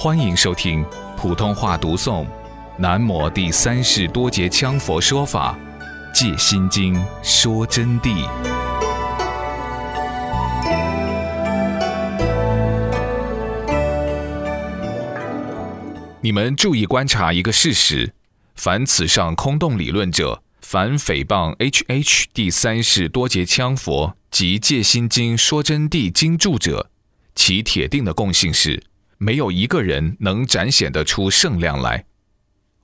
欢迎收听普通话读诵《南摩第三世多杰羌佛说法戒心经说真谛》。你们注意观察一个事实：凡此上空洞理论者，凡诽谤 H H 第三世多杰羌佛及戒心经说真谛经注者，其铁定的共性是，没有一个人能展显得出圣量来。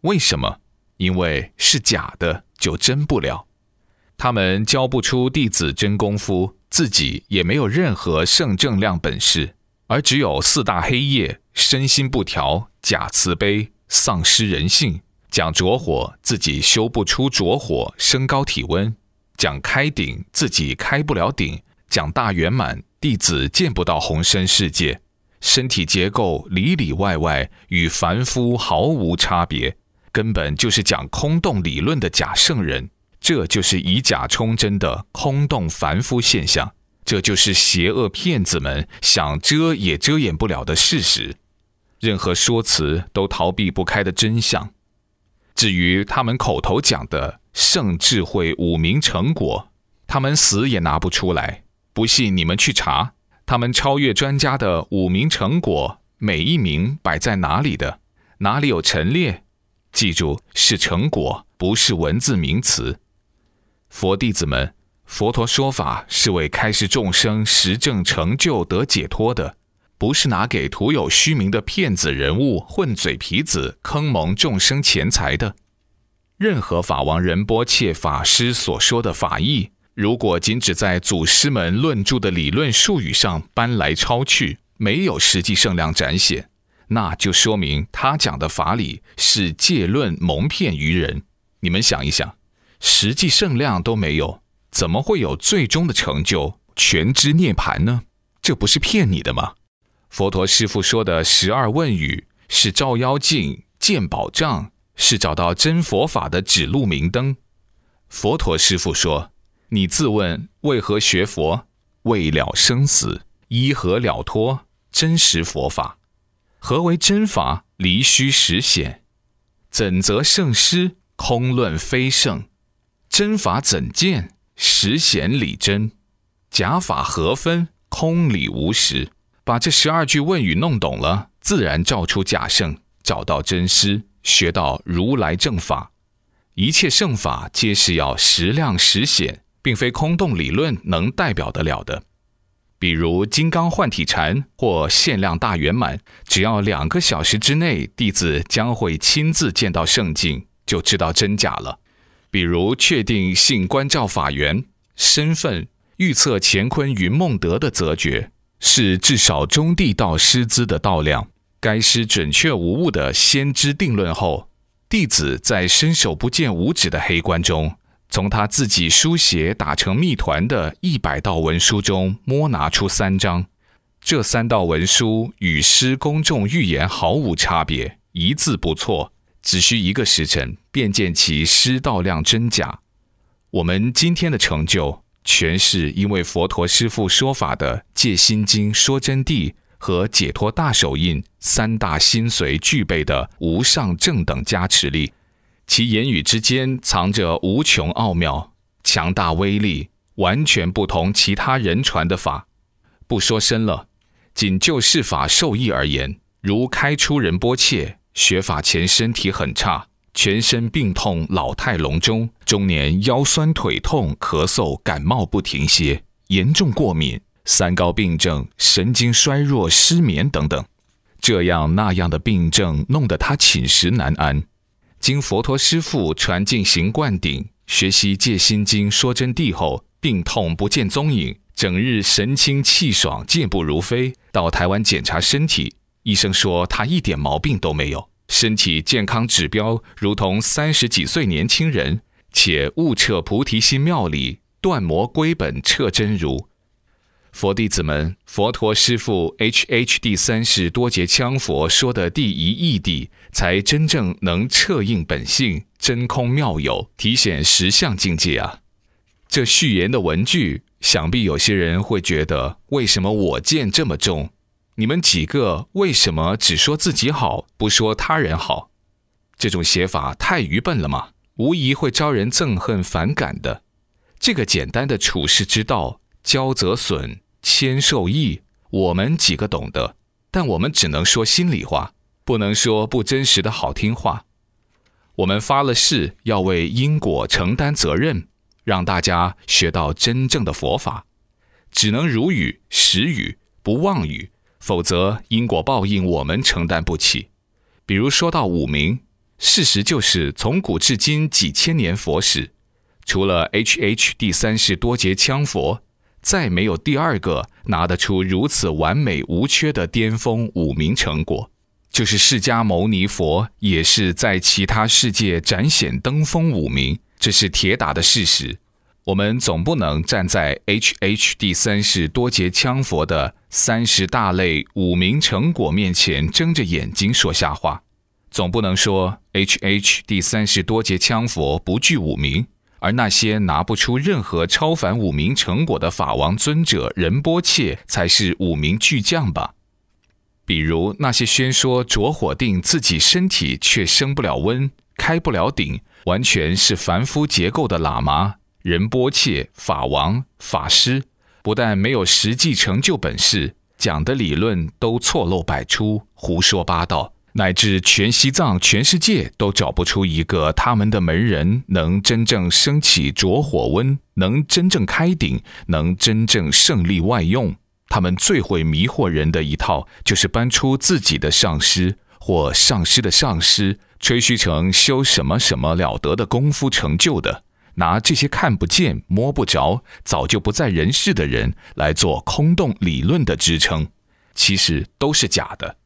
为什么？因为是假的，就真不了。他们教不出弟子真功夫，自己也没有任何圣正量本事，而只有四大黑夜，身心不调，假慈悲，丧失人性。讲着火，自己修不出着火，升高体温；讲开顶，自己开不了顶；讲大圆满，弟子见不到红身世界，身体结构里里外外与凡夫毫无差别，根本就是讲空洞理论的假圣人。这就是以假充真的空洞凡夫现象，这就是邪恶骗子们想遮也遮掩不了的事实，任何说辞都逃避不开的真相。至于他们口头讲的圣智慧五明成果，他们死也拿不出来。不信你们去查，他们超越专家的五名成果，每一名摆在哪里的，哪里有陈列？记住，是成果，不是文字名词。佛弟子们，佛陀说法是为开示众生实证成就得解脱的，不是拿给徒有虚名的骗子人物、混嘴皮子坑蒙众生钱财的。任何法王仁波切法师所说的法义，如果仅只在祖师们论著的理论术语上搬来抄去，没有实际圣量展现，那就说明他讲的法理是借论蒙骗愚人。你们想一想。实际圣量都没有，怎么会有最终的成就全知涅盘呢？这不是骗你的吗？佛陀师父说的十二问语是照妖镜、见宝藏，是找到真佛法的指路明灯。佛陀师父说：“你自问为何学佛？为了生死，依何了脱？真实佛法，何为真法？离虚实显，怎则圣师？空论非圣。”真法怎见？实显理真，假法何分？空理无实。把这十二句问语弄懂了，自然照出假圣，找到真师，学到如来正法。一切圣法皆是要实量实显，并非空洞理论能代表得了的。比如金刚换体禅或限量大圆满，只要两个小时之内，弟子将会亲自见到圣境，就知道真假了。比如确定性关照法缘身份，预测乾坤云梦德的则觉，是至少中地道师资的道量。该师准确无误的先知定论后，弟子在伸手不见五指的黑关中，从他自己书写打成密团的一百道文书中摸拿出三张，这三道文书与师公众预言毫无差别，一字不错。只需一个时辰，便见其师道量真假。我们今天的成就，全是因为佛陀师父说法的《戒心经》说真谛和解脱大手印三大心髓具备的无上正等加持力。其言语之间藏着无穷奥妙，强大威力，完全不同其他人传的法。不说深了，仅就释法受益而言，如开出仁波切。学法前身体很差，全身病痛，老态龙钟，中年腰酸腿痛，咳嗽感冒不停歇，严重过敏，三高病症，神经衰弱，失眠等等，这样那样的病症弄得他寝食难安。经佛陀师父传进行灌顶，学习戒心经说真谛后，病痛不见踪影，整日神清气爽，健步如飞。到台湾检查身体。医生说他一点毛病都没有，身体健康指标如同三十几岁年轻人，且悟彻菩提心妙理，断魔归本彻真如。佛弟子们，佛陀师父 H H 第三世多杰羌佛说的第一义谛，才真正能彻应本性，真空妙有，体显实相境界啊！这序言的文句，想必有些人会觉得，为什么我见这么重？你们几个为什么只说自己好，不说他人好？这种写法太愚笨了吗？无疑会招人憎恨反感的。这个简单的处世之道，交则损，谦受益，我们几个懂得，但我们只能说心里话，不能说不真实的好听话。我们发了誓要为因果承担责任，让大家学到真正的佛法，只能如语实语，不妄语。否则，因果报应我们承担不起。比如说到五明，事实就是从古至今几千年佛史，除了 H H 第三世多劫羌佛，再没有第二个拿得出如此完美无缺的巅峰五明成果。就是释迦牟尼佛也是在其他世界展显登峰五明，这是铁打的事实。我们总不能站在 H H 第三世多劫羌佛的三十大类五明成果面前睁着眼睛说瞎话，总不能说 H H 第三世多劫羌佛不具五明，而那些拿不出任何超凡五明成果的法王尊者仁波切才是五明巨匠吧？比如那些宣说着火定自己身体却升不了温、开不了顶，完全是凡夫结构的喇嘛。仁波切、法王、法师，不但没有实际成就本事，讲的理论都错漏百出，胡说八道，乃至全西藏、全世界都找不出一个他们的门人能真正升起着火温，能真正开顶，能真正胜利外用。他们最会迷惑人的一套，就是搬出自己的上师或上师的上师，吹嘘成修什么什么了得的功夫成就的。拿这些看不见、摸不着、早就不在人世的人来做空洞理论的支撑，其实都是假的。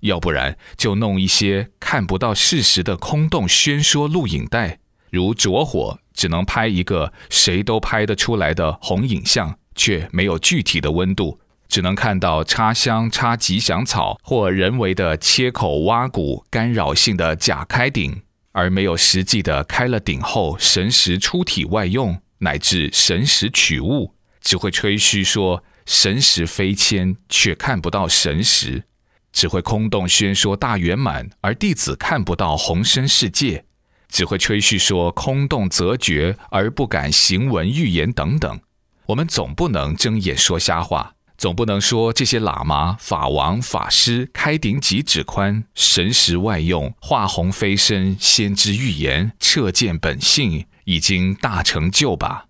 要不然就弄一些看不到事实的空洞宣说录影带，如着火只能拍一个谁都拍得出来的红影像，却没有具体的温度，只能看到插香、插吉祥草或人为的切口挖骨干扰性的假开顶。而没有实际的开了顶后神识出体外用，乃至神识取物，只会吹嘘说神识飞迁，却看不到神识；只会空洞宣说大圆满，而弟子看不到红身世界；只会吹嘘说空洞则觉，而不敢行文预言等等。我们总不能睁眼说瞎话。总不能说这些喇嘛、法王、法师开顶几指宽，神识外用，化虹飞升，先知预言，彻见本性，已经大成就吧。